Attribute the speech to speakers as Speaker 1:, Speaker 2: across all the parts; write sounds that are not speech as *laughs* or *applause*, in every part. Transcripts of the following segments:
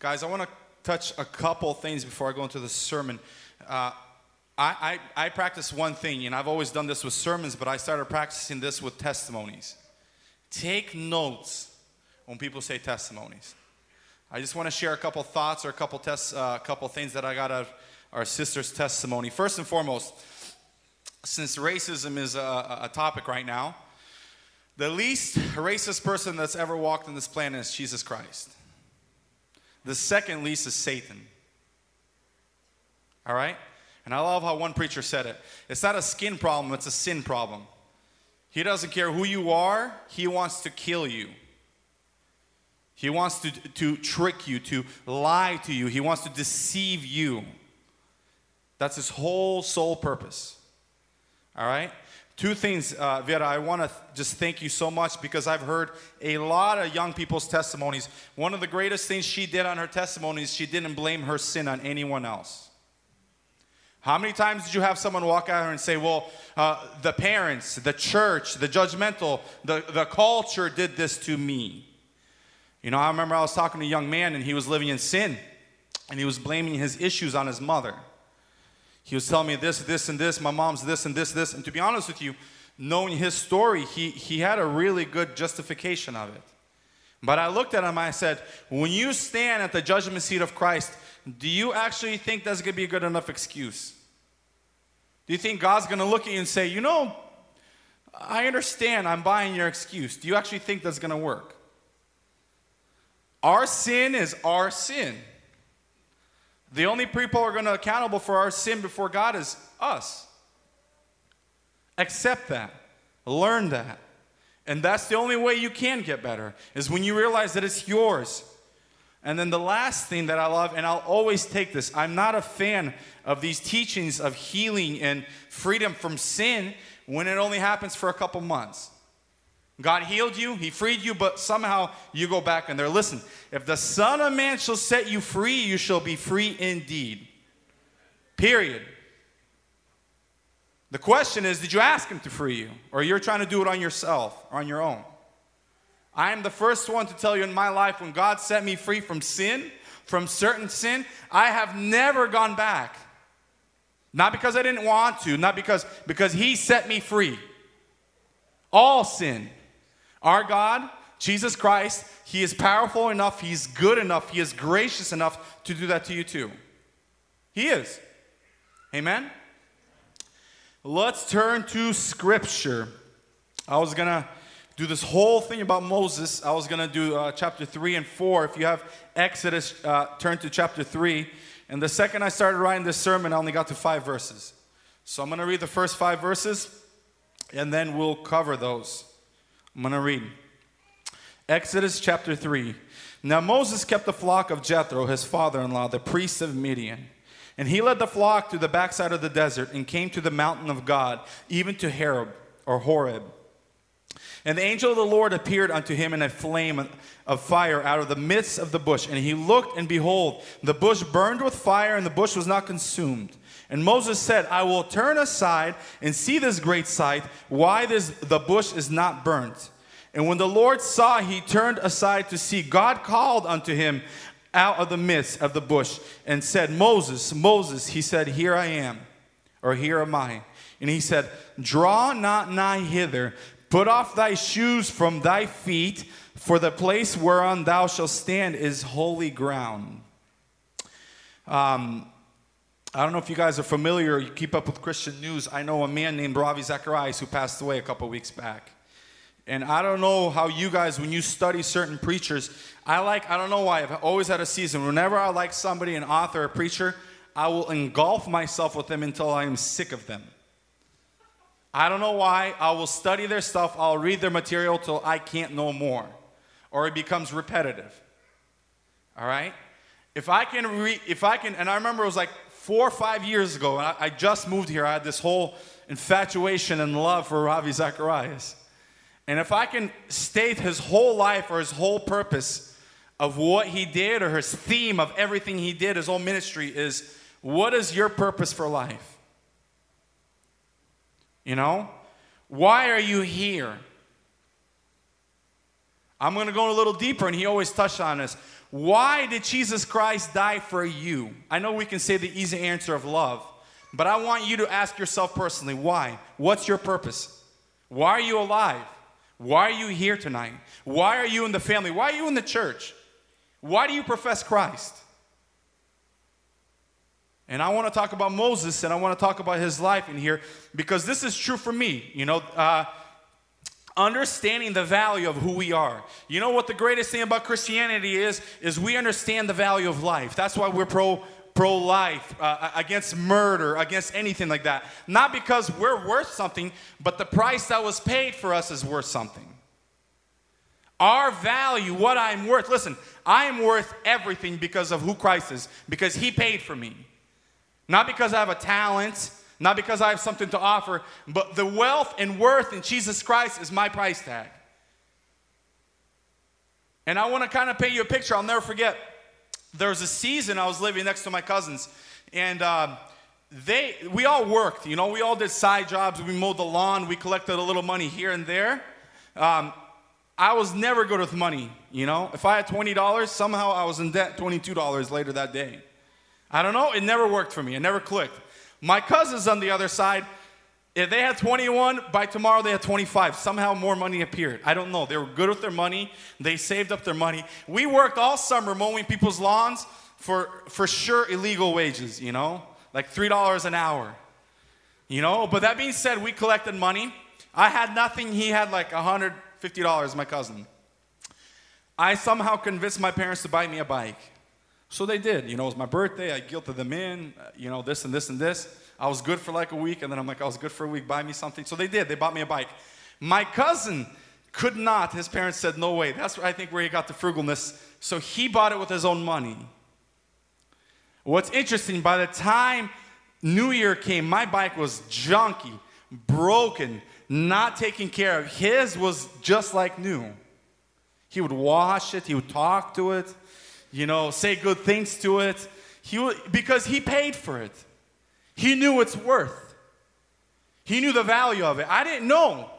Speaker 1: Guys, I want to touch a couple things before I go into the sermon. Uh, I, I, I practice one thing, and I've always done this with sermons, but I started practicing this with testimonies. Take notes when people say testimonies. I just want to share a couple thoughts or a couple tests, uh, a couple things that I got out of our sister's testimony. First and foremost, since racism is a, a topic right now, the least racist person that's ever walked on this planet is Jesus Christ. The second least is Satan. All right? And I love how one preacher said it. It's not a skin problem, it's a sin problem. He doesn't care who you are, he wants to kill you. He wants to, to trick you, to lie to you, he wants to deceive you. That's his whole sole purpose. All right? Two things, uh, Vera, I want to th- just thank you so much because I've heard a lot of young people's testimonies. One of the greatest things she did on her testimonies, she didn't blame her sin on anyone else. How many times did you have someone walk out here and say, Well, uh, the parents, the church, the judgmental, the, the culture did this to me? You know, I remember I was talking to a young man and he was living in sin and he was blaming his issues on his mother. He was telling me this, this, and this, my mom's this, and this, this. And to be honest with you, knowing his story, he, he had a really good justification of it. But I looked at him, I said, when you stand at the judgment seat of Christ, do you actually think that's going to be a good enough excuse? Do you think God's going to look at you and say, you know, I understand, I'm buying your excuse. Do you actually think that's going to work? Our sin is our sin. The only people are going to accountable for our sin before God is us. Accept that. Learn that. And that's the only way you can get better is when you realize that it's yours. And then the last thing that I love, and I'll always take this, I'm not a fan of these teachings of healing and freedom from sin when it only happens for a couple months. God healed you, He freed you, but somehow you go back in there. Listen, if the Son of Man shall set you free, you shall be free indeed. Period. The question is did you ask Him to free you? Or you're trying to do it on yourself or on your own? I am the first one to tell you in my life when God set me free from sin, from certain sin, I have never gone back. Not because I didn't want to, not because because he set me free. All sin. Our God, Jesus Christ, he is powerful enough, he's good enough, he is gracious enough to do that to you too. He is. Amen. Let's turn to scripture. I was going to do this whole thing about Moses. I was going to do uh, chapter 3 and 4. If you have Exodus, uh, turn to chapter 3. And the second I started writing this sermon, I only got to five verses. So I'm going to read the first five verses, and then we'll cover those. I'm going to read Exodus chapter 3. Now Moses kept the flock of Jethro, his father in law, the priest of Midian. And he led the flock to the backside of the desert and came to the mountain of God, even to Horeb or Horeb. And the angel of the Lord appeared unto him in a flame of fire out of the midst of the bush. And he looked, and behold, the bush burned with fire, and the bush was not consumed. And Moses said, I will turn aside and see this great sight, why this, the bush is not burnt. And when the Lord saw, he turned aside to see. God called unto him out of the midst of the bush and said, Moses, Moses. He said, Here I am, or here am I. And he said, Draw not nigh hither, Put off thy shoes from thy feet, for the place whereon thou shalt stand is holy ground. Um, I don't know if you guys are familiar, you keep up with Christian news. I know a man named Ravi Zacharias who passed away a couple weeks back. And I don't know how you guys, when you study certain preachers, I like, I don't know why, I've always had a season. Whenever I like somebody, an author, a preacher, I will engulf myself with them until I am sick of them. I don't know why. I will study their stuff, I'll read their material till I can't know more, or it becomes repetitive. All right? If I can read, if I can, and I remember it was like four or five years ago, I, I just moved here, I had this whole infatuation and love for Ravi Zacharias. And if I can state his whole life or his whole purpose of what he did or his theme of everything he did, his whole ministry is what is your purpose for life? You know? Why are you here? I'm going to go a little deeper, and he always touched on this. Why did Jesus Christ die for you? I know we can say the easy answer of love, but I want you to ask yourself personally why? What's your purpose? Why are you alive? Why are you here tonight? Why are you in the family? Why are you in the church? Why do you profess Christ? And I want to talk about Moses and I want to talk about his life in here because this is true for me. You know, uh, understanding the value of who we are. You know what the greatest thing about Christianity is? Is we understand the value of life. That's why we're pro pro life, uh, against murder, against anything like that. Not because we're worth something, but the price that was paid for us is worth something. Our value, what I'm worth. Listen, I am worth everything because of who Christ is, because He paid for me. Not because I have a talent, not because I have something to offer, but the wealth and worth in Jesus Christ is my price tag. And I want to kind of paint you a picture. I'll never forget. There was a season I was living next to my cousins, and uh, they we all worked. You know, we all did side jobs. We mowed the lawn. We collected a little money here and there. Um, I was never good with money. You know, if I had twenty dollars, somehow I was in debt twenty-two dollars later that day. I don't know. It never worked for me. It never clicked. My cousins on the other side, if they had 21, by tomorrow they had 25. Somehow more money appeared. I don't know. They were good with their money. They saved up their money. We worked all summer mowing people's lawns for, for sure illegal wages, you know, like $3 an hour. You know, but that being said, we collected money. I had nothing. He had like $150, my cousin. I somehow convinced my parents to buy me a bike. So they did. You know, it was my birthday. I guilted them in, uh, you know, this and this and this. I was good for like a week, and then I'm like, I was good for a week, buy me something. So they did. They bought me a bike. My cousin could not. His parents said, no way. That's I think where he got the frugalness. So he bought it with his own money. What's interesting, by the time New Year came, my bike was junky, broken, not taken care of. His was just like new. He would wash it, he would talk to it you know, say good things to it. He, because he paid for it. He knew its worth. He knew the value of it. I didn't know.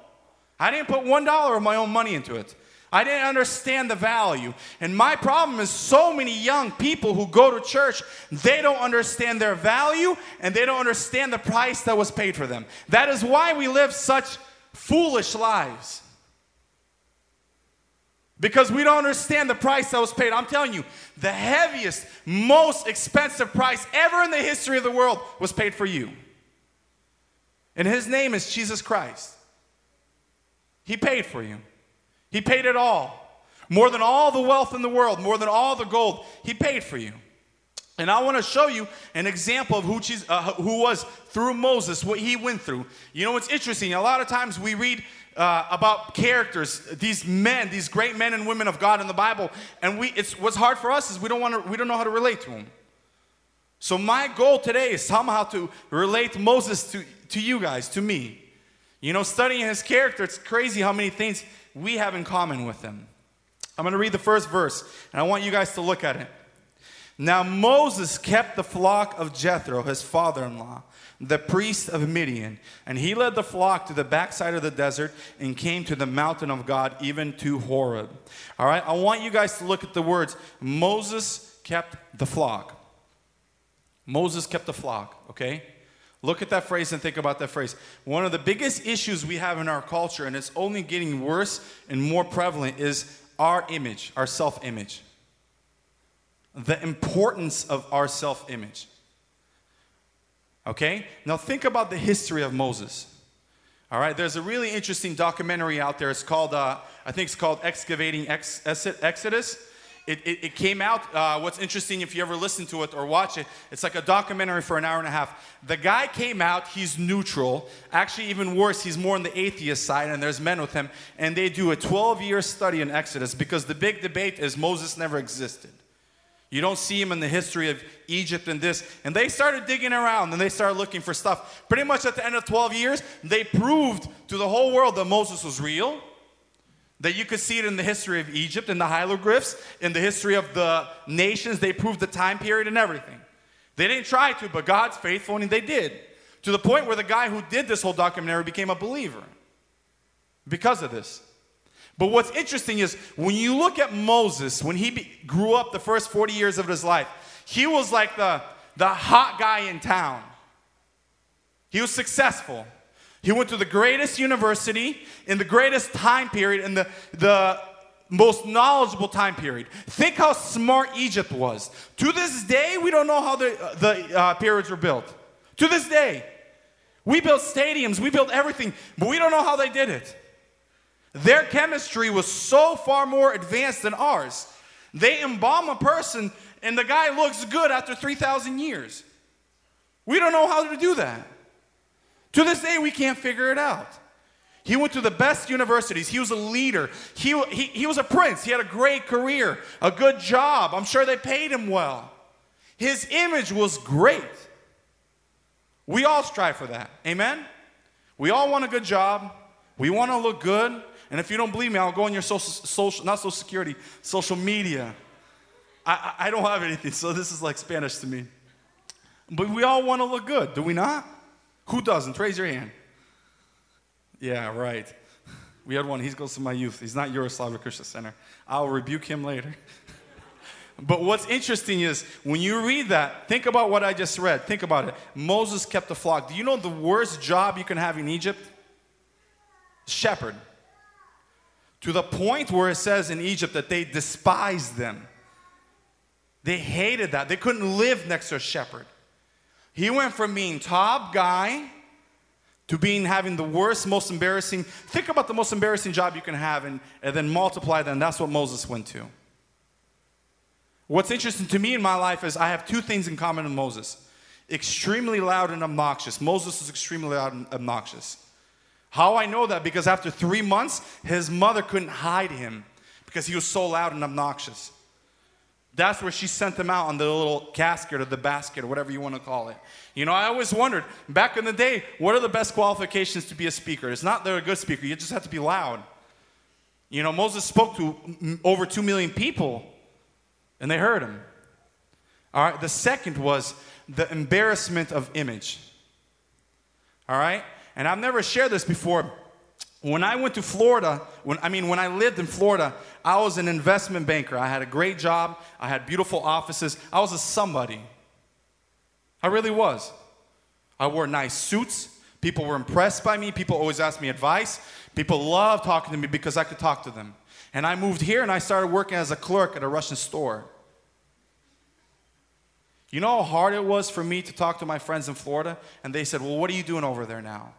Speaker 1: I didn't put one dollar of my own money into it. I didn't understand the value. And my problem is so many young people who go to church, they don't understand their value and they don't understand the price that was paid for them. That is why we live such foolish lives because we don't understand the price that was paid. I'm telling you, the heaviest, most expensive price ever in the history of the world was paid for you. And his name is Jesus Christ. He paid for you, he paid it all. More than all the wealth in the world, more than all the gold, he paid for you. And I want to show you an example of who, Jesus, uh, who was through Moses, what he went through. You know what's interesting? A lot of times we read uh, about characters, these men, these great men and women of God in the Bible, and we, it's what's hard for us is we don't want to, we don't know how to relate to them. So my goal today is somehow to relate Moses to, to you guys, to me. You know, studying his character, it's crazy how many things we have in common with him. I'm going to read the first verse, and I want you guys to look at it. Now Moses kept the flock of Jethro, his father-in-law the priest of Midian. And he led the flock to the backside of the desert and came to the mountain of God, even to Horeb. All right, I want you guys to look at the words Moses kept the flock. Moses kept the flock, okay? Look at that phrase and think about that phrase. One of the biggest issues we have in our culture, and it's only getting worse and more prevalent, is our image, our self image. The importance of our self image. Okay? Now think about the history of Moses. All right, there's a really interesting documentary out there. It's called, uh, I think it's called Excavating Ex- Exodus. It, it, it, came out. Uh, what's interesting, if you ever listen to it or watch it, it's like a documentary for an hour and a half. The guy came out, he's neutral. Actually, even worse, he's more on the atheist side, and there's men with him. And they do a 12 year study in Exodus because the big debate is Moses never existed. You don't see him in the history of Egypt and this. And they started digging around and they started looking for stuff. Pretty much at the end of 12 years, they proved to the whole world that Moses was real. That you could see it in the history of Egypt, in the hieroglyphs, in the history of the nations. They proved the time period and everything. They didn't try to, but God's faithful and they did. To the point where the guy who did this whole documentary became a believer because of this. But what's interesting is when you look at Moses, when he be, grew up the first 40 years of his life, he was like the, the hot guy in town. He was successful. He went to the greatest university in the greatest time period, in the, the most knowledgeable time period. Think how smart Egypt was. To this day, we don't know how the, the uh, pyramids were built. To this day. We built stadiums, we built everything, but we don't know how they did it. Their chemistry was so far more advanced than ours. They embalm a person and the guy looks good after 3,000 years. We don't know how to do that. To this day, we can't figure it out. He went to the best universities. He was a leader. He, he, he was a prince. He had a great career, a good job. I'm sure they paid him well. His image was great. We all strive for that. Amen? We all want a good job. We want to look good. And if you don't believe me, I'll go on your social, social not social security, social media. I, I don't have anything, so this is like Spanish to me. But we all want to look good, do we not? Who doesn't? Raise your hand. Yeah, right. We had one. He goes to my youth. He's not Slavic Christian Center. I'll rebuke him later. *laughs* but what's interesting is when you read that, think about what I just read. Think about it. Moses kept a flock. Do you know the worst job you can have in Egypt? Shepherd to the point where it says in Egypt that they despised them. They hated that. They couldn't live next to a shepherd. He went from being top guy to being having the worst, most embarrassing. Think about the most embarrassing job you can have and, and then multiply that, and that's what Moses went to. What's interesting to me in my life is I have two things in common with Moses extremely loud and obnoxious. Moses is extremely loud and obnoxious. How I know that? Because after three months, his mother couldn't hide him because he was so loud and obnoxious. That's where she sent him out on the little casket or the basket or whatever you want to call it. You know, I always wondered back in the day, what are the best qualifications to be a speaker? It's not they're a good speaker, you just have to be loud. You know, Moses spoke to over 2 million people and they heard him. All right, the second was the embarrassment of image. All right? And I've never shared this before. When I went to Florida, when, I mean, when I lived in Florida, I was an investment banker. I had a great job, I had beautiful offices. I was a somebody. I really was. I wore nice suits. People were impressed by me. People always asked me advice. People loved talking to me because I could talk to them. And I moved here and I started working as a clerk at a Russian store. You know how hard it was for me to talk to my friends in Florida? And they said, Well, what are you doing over there now?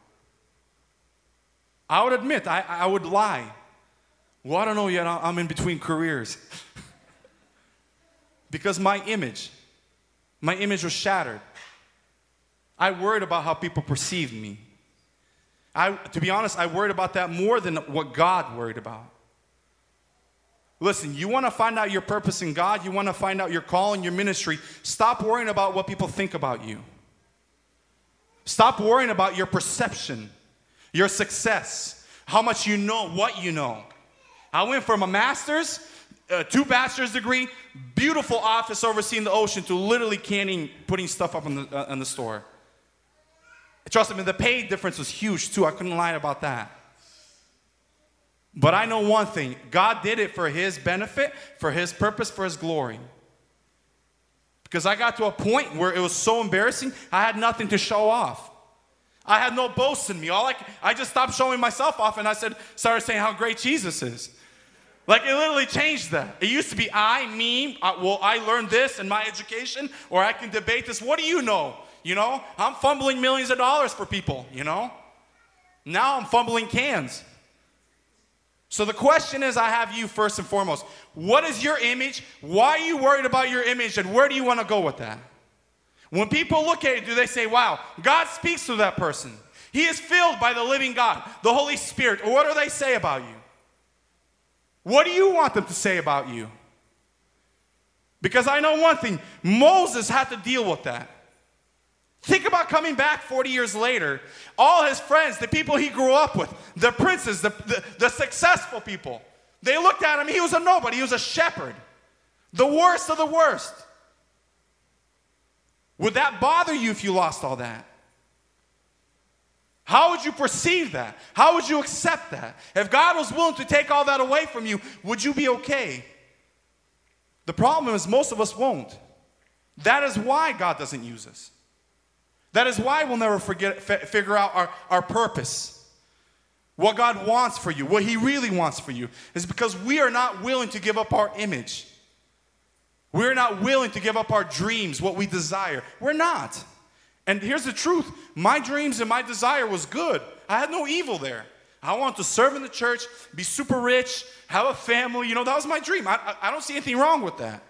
Speaker 1: I would admit, I, I would lie. Well, I don't know yet, I'm in between careers. *laughs* because my image, my image was shattered. I worried about how people perceived me. I, to be honest, I worried about that more than what God worried about. Listen, you want to find out your purpose in God, you want to find out your call and your ministry, stop worrying about what people think about you. Stop worrying about your perception your success, how much you know, what you know. I went from a master's, uh, two bachelor's degree, beautiful office overseeing the ocean to literally canning, putting stuff up in the, uh, in the store. Trust me, the pay difference was huge too. I couldn't lie about that. But I know one thing God did it for His benefit, for His purpose, for His glory. Because I got to a point where it was so embarrassing, I had nothing to show off. I had no boast in me. All I, I just stopped showing myself off and I said, started saying how great Jesus is. Like it literally changed that. It used to be I, me, I, well, I learned this in my education, or I can debate this. What do you know? You know, I'm fumbling millions of dollars for people, you know? Now I'm fumbling cans. So the question is I have you first and foremost. What is your image? Why are you worried about your image? And where do you want to go with that? When people look at you, do they say, wow, God speaks to that person? He is filled by the living God, the Holy Spirit. Or what do they say about you? What do you want them to say about you? Because I know one thing Moses had to deal with that. Think about coming back 40 years later. All his friends, the people he grew up with, the princes, the, the, the successful people, they looked at him. He was a nobody, he was a shepherd. The worst of the worst. Would that bother you if you lost all that? How would you perceive that? How would you accept that? If God was willing to take all that away from you, would you be okay? The problem is, most of us won't. That is why God doesn't use us. That is why we'll never forget, figure out our, our purpose. What God wants for you, what He really wants for you, is because we are not willing to give up our image. We're not willing to give up our dreams, what we desire. We're not. And here's the truth my dreams and my desire was good. I had no evil there. I wanted to serve in the church, be super rich, have a family. You know, that was my dream. I, I, I don't see anything wrong with that.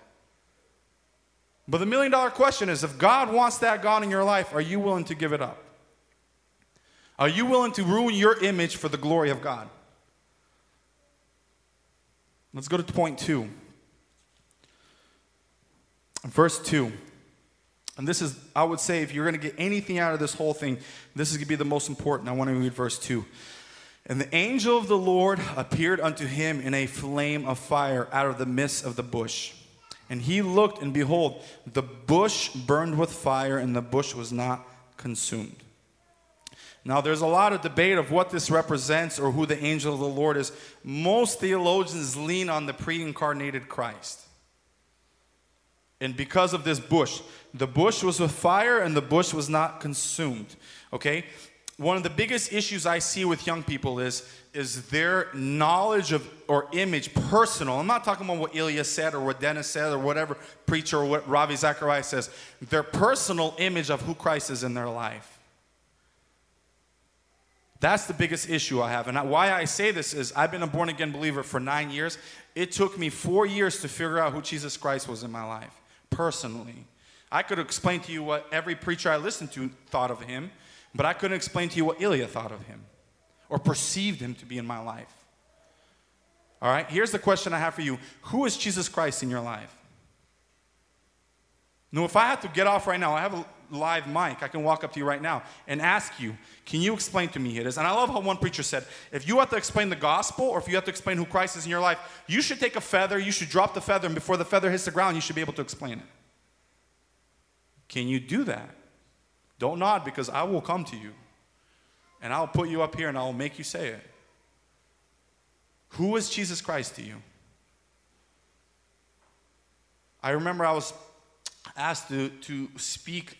Speaker 1: But the million dollar question is if God wants that God in your life, are you willing to give it up? Are you willing to ruin your image for the glory of God? Let's go to point two. Verse 2. And this is, I would say, if you're going to get anything out of this whole thing, this is going to be the most important. I want to read verse 2. And the angel of the Lord appeared unto him in a flame of fire out of the midst of the bush. And he looked, and behold, the bush burned with fire, and the bush was not consumed. Now, there's a lot of debate of what this represents or who the angel of the Lord is. Most theologians lean on the pre incarnated Christ. And because of this bush, the bush was with fire and the bush was not consumed. Okay? One of the biggest issues I see with young people is, is their knowledge of or image personal. I'm not talking about what Ilya said or what Dennis said or whatever preacher or what Ravi Zacharias says. Their personal image of who Christ is in their life. That's the biggest issue I have. And why I say this is I've been a born again believer for nine years. It took me four years to figure out who Jesus Christ was in my life personally. I could explain to you what every preacher I listened to thought of him, but I couldn't explain to you what Ilya thought of him or perceived him to be in my life. All right, here's the question I have for you Who is Jesus Christ in your life? No, if I had to get off right now, I have a live mic. I can walk up to you right now and ask you, can you explain to me who it is? And I love how one preacher said, if you have to explain the gospel or if you have to explain who Christ is in your life, you should take a feather, you should drop the feather, and before the feather hits the ground, you should be able to explain it. Can you do that? Don't nod because I will come to you and I'll put you up here and I'll make you say it. Who is Jesus Christ to you? I remember I was asked to, to speak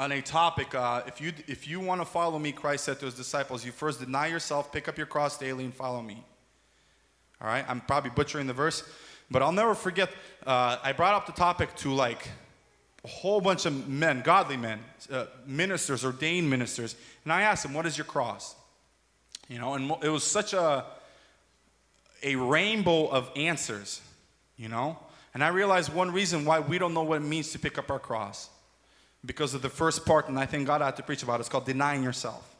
Speaker 1: on a topic. Uh, if you, if you want to follow me, Christ said to his disciples, you first deny yourself, pick up your cross daily, and follow me. All right? I'm probably butchering the verse, but I'll never forget. Uh, I brought up the topic to like a whole bunch of men, godly men, uh, ministers, ordained ministers, and I asked them, What is your cross? You know, and it was such a, a rainbow of answers, you know? And I realized one reason why we don't know what it means to pick up our cross. Because of the first part, and I think God had to preach about it, it's called denying yourself.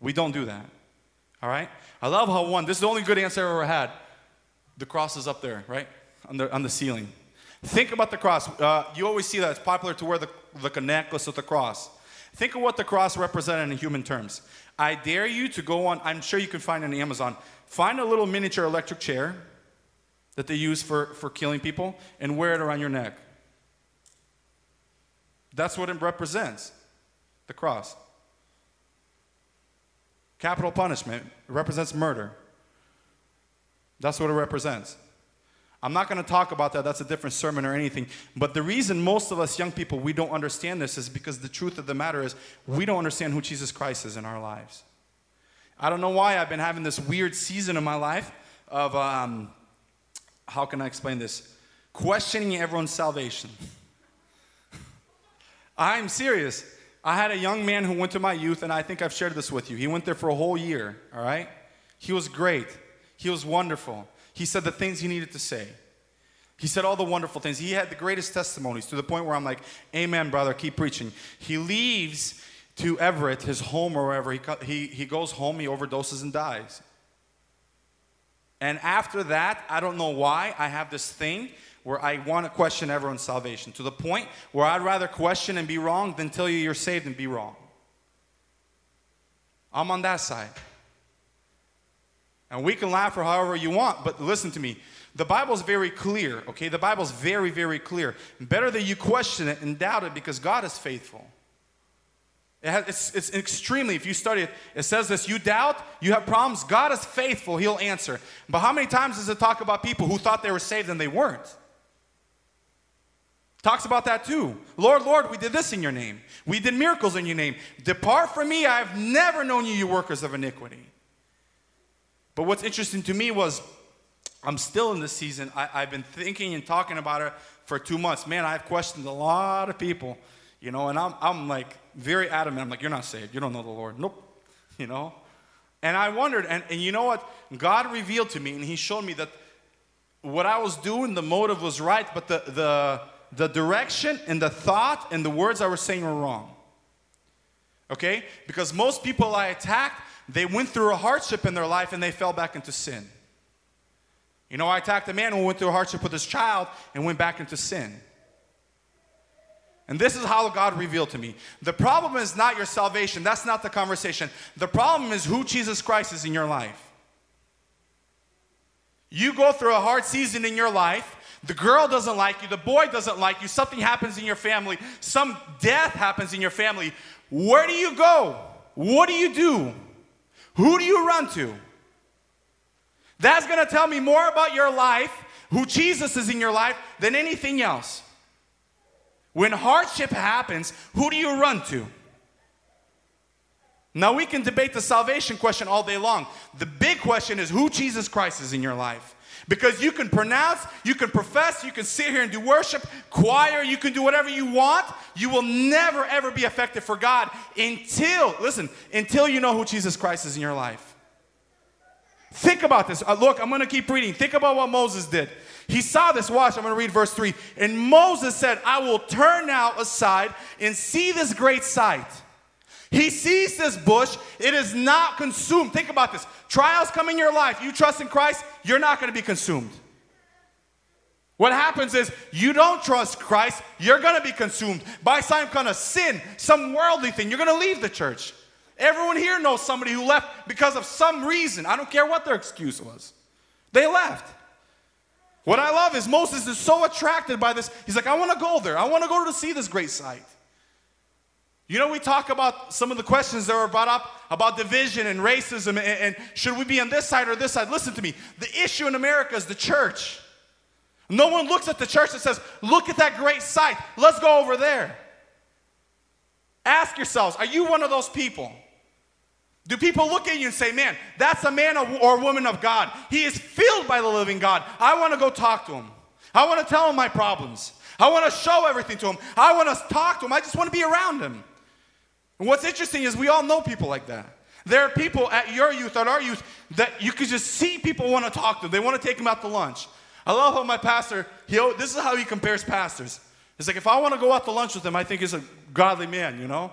Speaker 1: We don't do that. All right? I love how one, this is the only good answer I ever had. The cross is up there, right? On the, on the ceiling. Think about the cross. Uh, you always see that it's popular to wear the, the necklace with the cross. Think of what the cross represented in human terms. I dare you to go on, I'm sure you can find on Amazon, find a little miniature electric chair that they use for, for killing people and wear it around your neck. That's what it represents the cross. Capital punishment represents murder. That's what it represents. I'm not going to talk about that. That's a different sermon or anything. But the reason most of us young people we don't understand this is because the truth of the matter is we don't understand who Jesus Christ is in our lives. I don't know why I've been having this weird season in my life of um, how can I explain this? Questioning everyone's salvation. I'm serious. I had a young man who went to my youth, and I think I've shared this with you. He went there for a whole year, all right? He was great. He was wonderful. He said the things he needed to say. He said all the wonderful things. He had the greatest testimonies to the point where I'm like, Amen, brother, keep preaching. He leaves to Everett, his home or wherever. He, he, he goes home, he overdoses and dies. And after that, I don't know why, I have this thing where I want to question everyone's salvation to the point where I'd rather question and be wrong than tell you you're saved and be wrong. I'm on that side. And we can laugh or however you want, but listen to me. The Bible's very clear, okay? The Bible's very, very clear. Better that you question it and doubt it because God is faithful. It has, it's, it's extremely, if you study it, it says this you doubt, you have problems, God is faithful, He'll answer. But how many times does it talk about people who thought they were saved and they weren't? Talks about that too. Lord, Lord, we did this in your name. We did miracles in your name. Depart from me, I've never known you, you workers of iniquity. But what's interesting to me was I'm still in this season. I, have been thinking and talking about it for two months. Man, I've questioned a lot of people, you know, and I'm, I'm like very adamant. I'm like, you're not saved. You don't know the Lord. Nope. *laughs* You know? And I wondered, and, and you know what? God revealed to me, and He showed me that what I was doing, the motive was right, but the, the, the direction and the thought and the words I was saying were wrong. Okay? Because most people I attacked, they went through a hardship in their life and they fell back into sin. You know, I attacked a man who went through a hardship with his child and went back into sin. And this is how God revealed to me. The problem is not your salvation. That's not the conversation. The problem is who Jesus Christ is in your life. You go through a hard season in your life. The girl doesn't like you. The boy doesn't like you. Something happens in your family. Some death happens in your family. Where do you go? What do you do? Who do you run to? That's going to tell me more about your life, who Jesus is in your life, than anything else. When hardship happens, who do you run to? Now, we can debate the salvation question all day long. The big question is who Jesus Christ is in your life. Because you can pronounce, you can profess, you can sit here and do worship, choir, you can do whatever you want. You will never, ever be effective for God until, listen, until you know who Jesus Christ is in your life. Think about this. Uh, look, I'm going to keep reading. Think about what Moses did. He saw this. Watch, I'm going to read verse 3. And Moses said, I will turn now aside and see this great sight. He sees this bush, it is not consumed. Think about this. Trials come in your life, you trust in Christ, you're not going to be consumed. What happens is you don't trust Christ, you're going to be consumed by some kind of sin, some worldly thing. You're going to leave the church. Everyone here knows somebody who left because of some reason. I don't care what their excuse was. They left. What I love is Moses is so attracted by this. He's like, I want to go there. I want to go to see this great sight. You know, we talk about some of the questions that were brought up about division and racism and, and, should we be on this side or this side. Listen to me. The issue in America is the church. No one looks at the church and says, Look at that great sight. Let's go over there. Ask yourselves, are you one of those people? Do people look at you and say, Man, that's a man or woman of God? He is filled by the living God. I want to go talk to him. I want to tell him my problems. I want to show everything to him. I want to talk to him. I just want to be around him. And what's interesting is we all know people like that. There are people at your youth, at our youth, that you could just see people want to talk to. They want to take them out to lunch. I love how my pastor, he, this is how he compares pastors. It's like if I want to go out to lunch with him, I think he's a godly man, you know?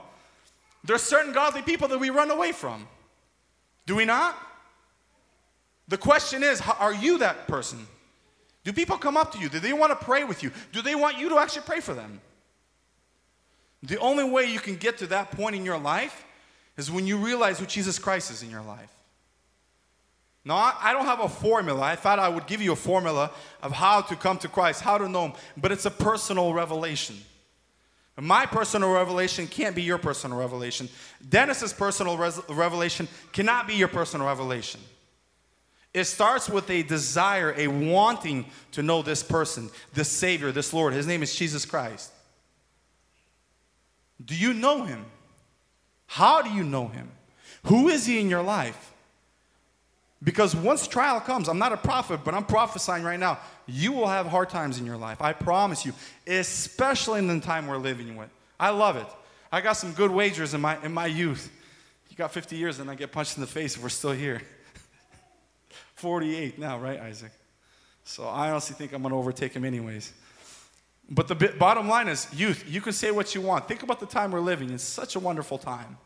Speaker 1: There's certain godly people that we run away from. Do we not? The question is, are you that person? Do people come up to you? Do they want to pray with you? Do they want you to actually pray for them? The only way you can get to that point in your life is when you realize who Jesus Christ is in your life. Now, I don't have a formula. I thought I would give you a formula of how to come to Christ, how to know Him, but it's a personal revelation. My personal revelation can't be your personal revelation. Dennis's personal res- revelation cannot be your personal revelation. It starts with a desire, a wanting to know this person, this Savior, this Lord. His name is Jesus Christ. Do you know him? How do you know him? Who is he in your life? Because once trial comes, I'm not a prophet, but I'm prophesying right now. You will have hard times in your life. I promise you, especially in the time we're living with. I love it. I got some good wagers in my in my youth. You got 50 years and I get punched in the face if we're still here. *laughs* 48 now, right, Isaac? So I honestly think I'm going to overtake him anyways. But the bottom line is youth, you can say what you want. Think about the time we're living. It's such a wonderful time.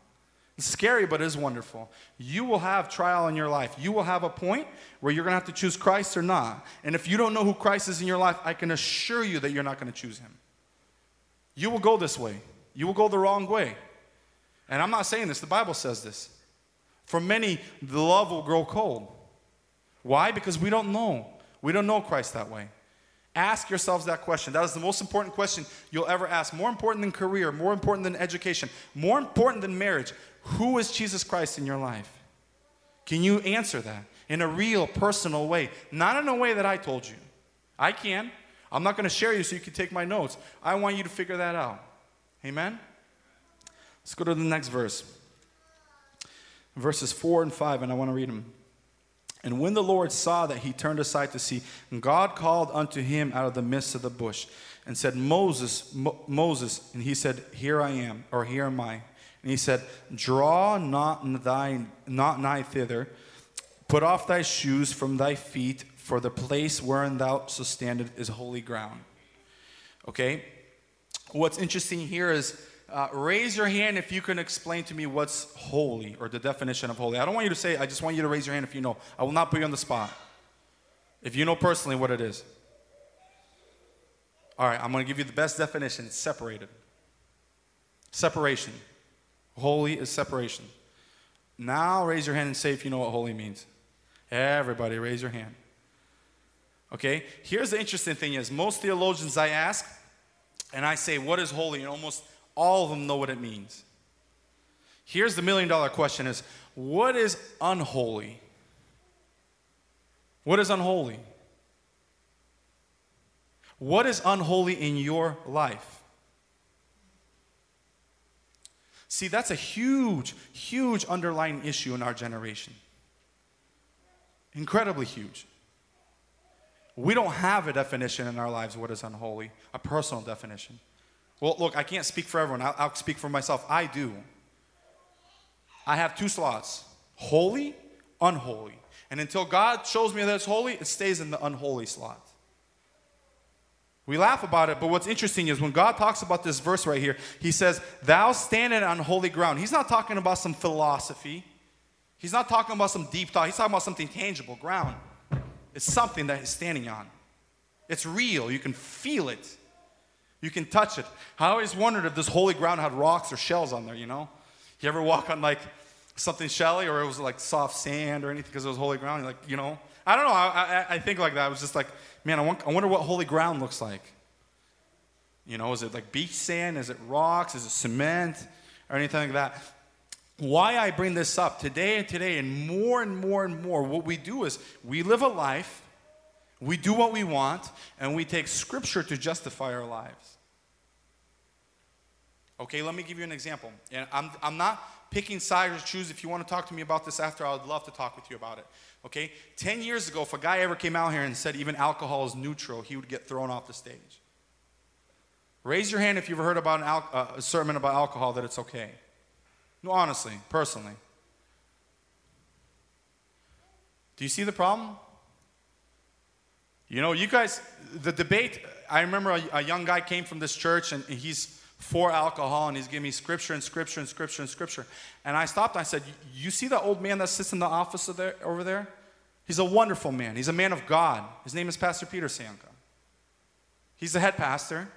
Speaker 1: It's scary, but it is wonderful. You will have trial in your life. You will have a point where you're going to have to choose Christ or not. And if you don't know who Christ is in your life, I can assure you that you're not going to choose him. You will go this way, you will go the wrong way. And I'm not saying this, the Bible says this. For many, the love will grow cold. Why? Because we don't know. We don't know Christ that way. Ask yourselves that question. That is the most important question you'll ever ask. More important than career, more important than education, more important than marriage. Who is Jesus Christ in your life? Can you answer that in a real, personal way? Not in a way that I told you. I can. I'm not going to share you so you can take my notes. I want you to figure that out. Amen? Let's go to the next verse. Verses 4 and 5, and I want to read them. And when the Lord saw that he turned aside to see, and God called unto him out of the midst of the bush and said, Moses, Mo- Moses. And he said, Here I am, or here am I. And he said, Draw not, thy, not nigh thither, put off thy shoes from thy feet, for the place wherein thou standest is holy ground. Okay? What's interesting here is uh, raise your hand if you can explain to me what's holy or the definition of holy. I don't want you to say, I just want you to raise your hand if you know. I will not put you on the spot. If you know personally what it is. All right, I'm going to give you the best definition it's separated. Separation. Holy is separation. Now raise your hand and say if you know what holy means. Everybody, raise your hand. Okay? Here's the interesting thing is most theologians I ask, and I say, what is holy? And almost all of them know what it means. Here's the million dollar question is what is unholy? What is unholy? What is unholy in your life? See, that's a huge, huge underlying issue in our generation. Incredibly huge. We don't have a definition in our lives what is unholy, a personal definition. Well, look, I can't speak for everyone. I'll, I'll speak for myself. I do. I have two slots holy, unholy. And until God shows me that it's holy, it stays in the unholy slot. We laugh about it, but what's interesting is when God talks about this verse right here, He says, Thou standing on holy ground. He's not talking about some philosophy, He's not talking about some deep thought. He's talking about something tangible ground. It's something that He's standing on, it's real. You can feel it. You can touch it. I always wondered if this holy ground had rocks or shells on there, you know? You ever walk on like something shelly or it was like soft sand or anything because it was holy ground? You're like, you know? I don't know. I, I, I think like that. I was just like, man, I, want, I wonder what holy ground looks like. You know, is it like beach sand? Is it rocks? Is it cement? Or anything like that? Why I bring this up today and today, and more and more and more, what we do is we live a life, we do what we want, and we take scripture to justify our lives. Okay, let me give you an example. And I'm, I'm not picking sides or choose. If you want to talk to me about this after, I would love to talk with you about it. Okay? 10 years ago, if a guy ever came out here and said even alcohol is neutral, he would get thrown off the stage. Raise your hand if you've heard about al- uh, a sermon about alcohol that it's okay. No, honestly, personally. Do you see the problem? You know, you guys, the debate, I remember a, a young guy came from this church and he's for alcohol and he's giving me scripture and scripture and scripture and scripture. And I stopped and I said, You see that old man that sits in the office there, over there? He's a wonderful man. He's a man of God. His name is Pastor Peter Sanka. He's the head pastor,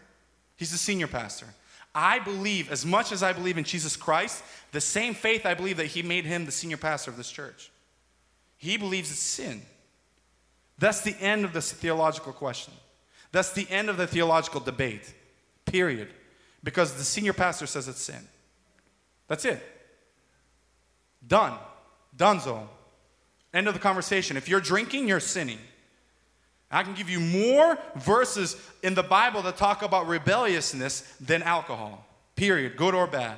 Speaker 1: he's the senior pastor. I believe, as much as I believe in Jesus Christ, the same faith I believe that he made him the senior pastor of this church. He believes it's sin. That's the end of the theological question. That's the end of the theological debate, period because the senior pastor says it's sin. That's it. Done. Donezo. End of the conversation. If you're drinking, you're sinning. I can give you more verses in the Bible that talk about rebelliousness than alcohol. Period. Good or bad.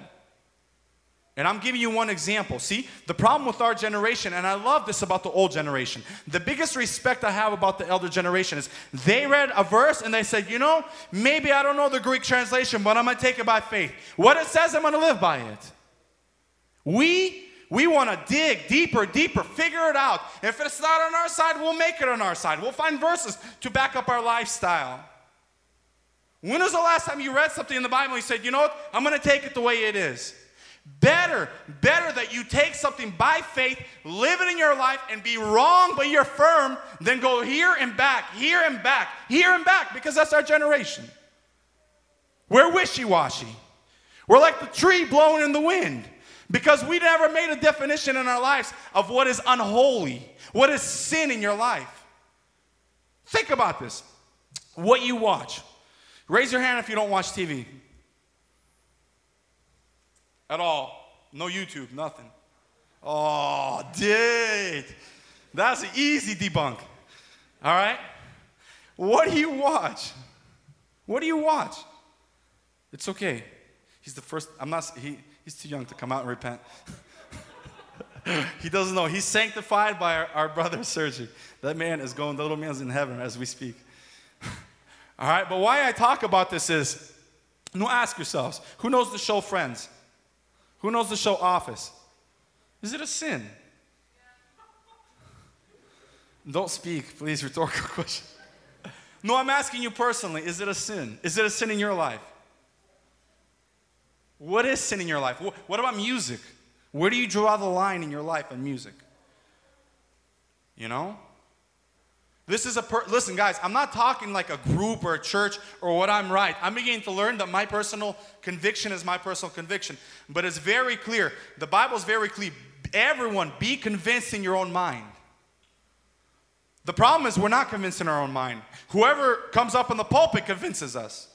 Speaker 1: And I'm giving you one example. See, the problem with our generation, and I love this about the old generation, the biggest respect I have about the elder generation is they read a verse and they said, you know, maybe I don't know the Greek translation, but I'm going to take it by faith. What it says, I'm going to live by it. We we want to dig deeper, deeper, figure it out. If it's not on our side, we'll make it on our side. We'll find verses to back up our lifestyle. When was the last time you read something in the Bible and you said, you know what, I'm going to take it the way it is? Better, better that you take something by faith, live it in your life, and be wrong, but you're firm, than go here and back, here and back, here and back, because that's our generation. We're wishy washy. We're like the tree blowing in the wind because we never made a definition in our lives of what is unholy, what is sin in your life. Think about this. what you watch. Raise your hand if you don't watch TV. At all. No YouTube, nothing. Oh, dude. That's an easy debunk. All right? What do you watch? What do you watch? It's okay. He's the first, I'm not, he, he's too young to come out and repent. *laughs* he doesn't know. He's sanctified by our, our brother Sergi. That man is going, the little man's in heaven as we speak. *laughs* All right, but why I talk about this is, now ask yourselves, who knows the show Friends? Who knows the show Office? Is it a sin? Don't speak, please, *laughs* rhetorical question. No, I'm asking you personally, is it a sin? Is it a sin in your life? What is sin in your life? What about music? Where do you draw the line in your life on music? You know? This is a per- listen, guys. I'm not talking like a group or a church or what I'm right. I'm beginning to learn that my personal conviction is my personal conviction. But it's very clear. The Bible is very clear. Everyone, be convinced in your own mind. The problem is we're not convinced in our own mind. Whoever comes up in the pulpit convinces us.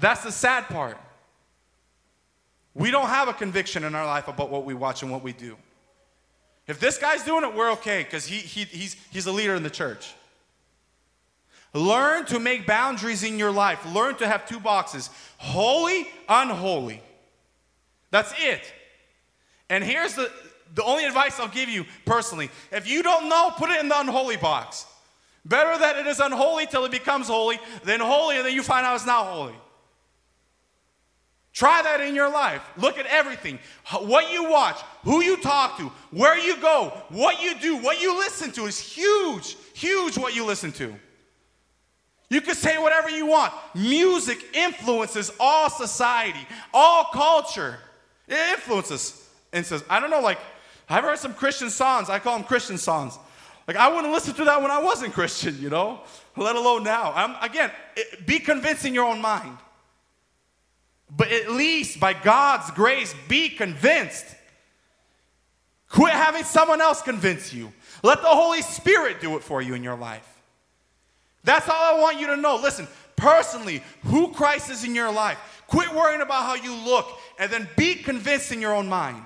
Speaker 1: That's the sad part. We don't have a conviction in our life about what we watch and what we do. If this guy's doing it, we're okay because he, he, he's, he's a leader in the church. Learn to make boundaries in your life. Learn to have two boxes holy, unholy. That's it. And here's the, the only advice I'll give you personally. If you don't know, put it in the unholy box. Better that it is unholy till it becomes holy than holy and then you find out it's not holy. Try that in your life. Look at everything. What you watch, who you talk to, where you go, what you do, what you listen to is huge, huge what you listen to. You can say whatever you want. Music influences all society, all culture. It influences. And says, I don't know, like, I've heard some Christian songs. I call them Christian songs. Like, I wouldn't listen to that when I wasn't Christian, you know, let alone now. I'm, again, it, be convinced in your own mind. But at least by God's grace, be convinced. Quit having someone else convince you. Let the Holy Spirit do it for you in your life. That's all I want you to know. Listen, personally, who Christ is in your life. Quit worrying about how you look and then be convinced in your own mind.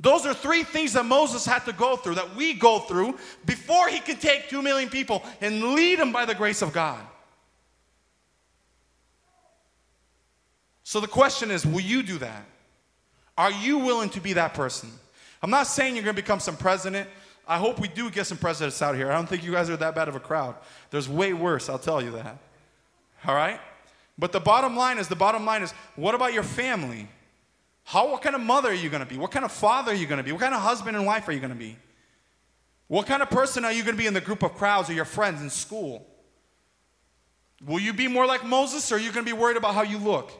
Speaker 1: Those are three things that Moses had to go through, that we go through before he could take two million people and lead them by the grace of God. So the question is will you do that? Are you willing to be that person? I'm not saying you're going to become some president. I hope we do get some presidents out here. I don't think you guys are that bad of a crowd. There's way worse, I'll tell you that. All right? But the bottom line is the bottom line is what about your family? How what kind of mother are you going to be? What kind of father are you going to be? What kind of husband and wife are you going to be? What kind of person are you going to be in the group of crowds or your friends in school? Will you be more like Moses or are you going to be worried about how you look?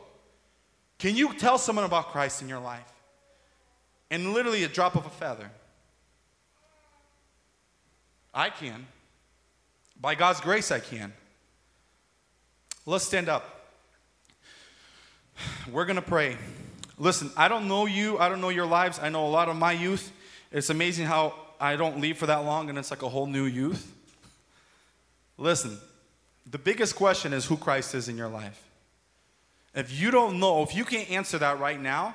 Speaker 1: Can you tell someone about Christ in your life? In literally a drop of a feather. I can. By God's grace, I can. Let's stand up. We're going to pray. Listen, I don't know you, I don't know your lives. I know a lot of my youth. It's amazing how I don't leave for that long and it's like a whole new youth. Listen, the biggest question is who Christ is in your life. If you don't know, if you can't answer that right now,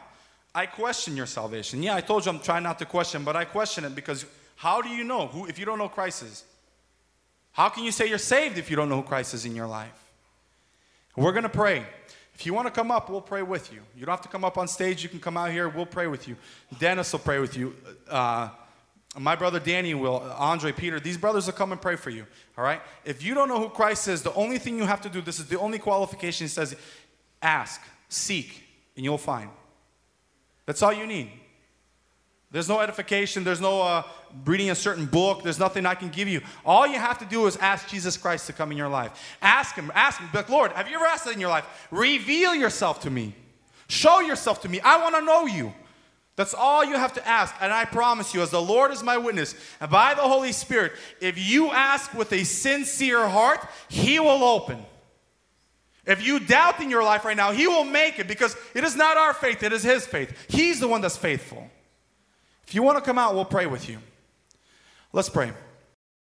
Speaker 1: I question your salvation. Yeah, I told you I'm trying not to question, but I question it because how do you know who, if you don't know Christ is? How can you say you're saved if you don't know who Christ is in your life? We're going to pray. If you want to come up, we'll pray with you. You don't have to come up on stage. You can come out here. We'll pray with you. Dennis will pray with you. Uh, my brother Danny will. Andre, Peter. These brothers will come and pray for you. All right? If you don't know who Christ is, the only thing you have to do, this is the only qualification, he says, ask, seek, and you'll find. That's all you need. There's no edification. There's no uh, reading a certain book. There's nothing I can give you. All you have to do is ask Jesus Christ to come in your life. Ask Him. Ask Him. Like, Lord, have you ever asked that in your life? Reveal yourself to me. Show yourself to me. I want to know you. That's all you have to ask. And I promise you, as the Lord is my witness, and by the Holy Spirit, if you ask with a sincere heart, He will open. If you doubt in your life right now, He will make it because it is not our faith, it is His faith. He's the one that's faithful. If you want to come out, we'll pray with you. Let's pray.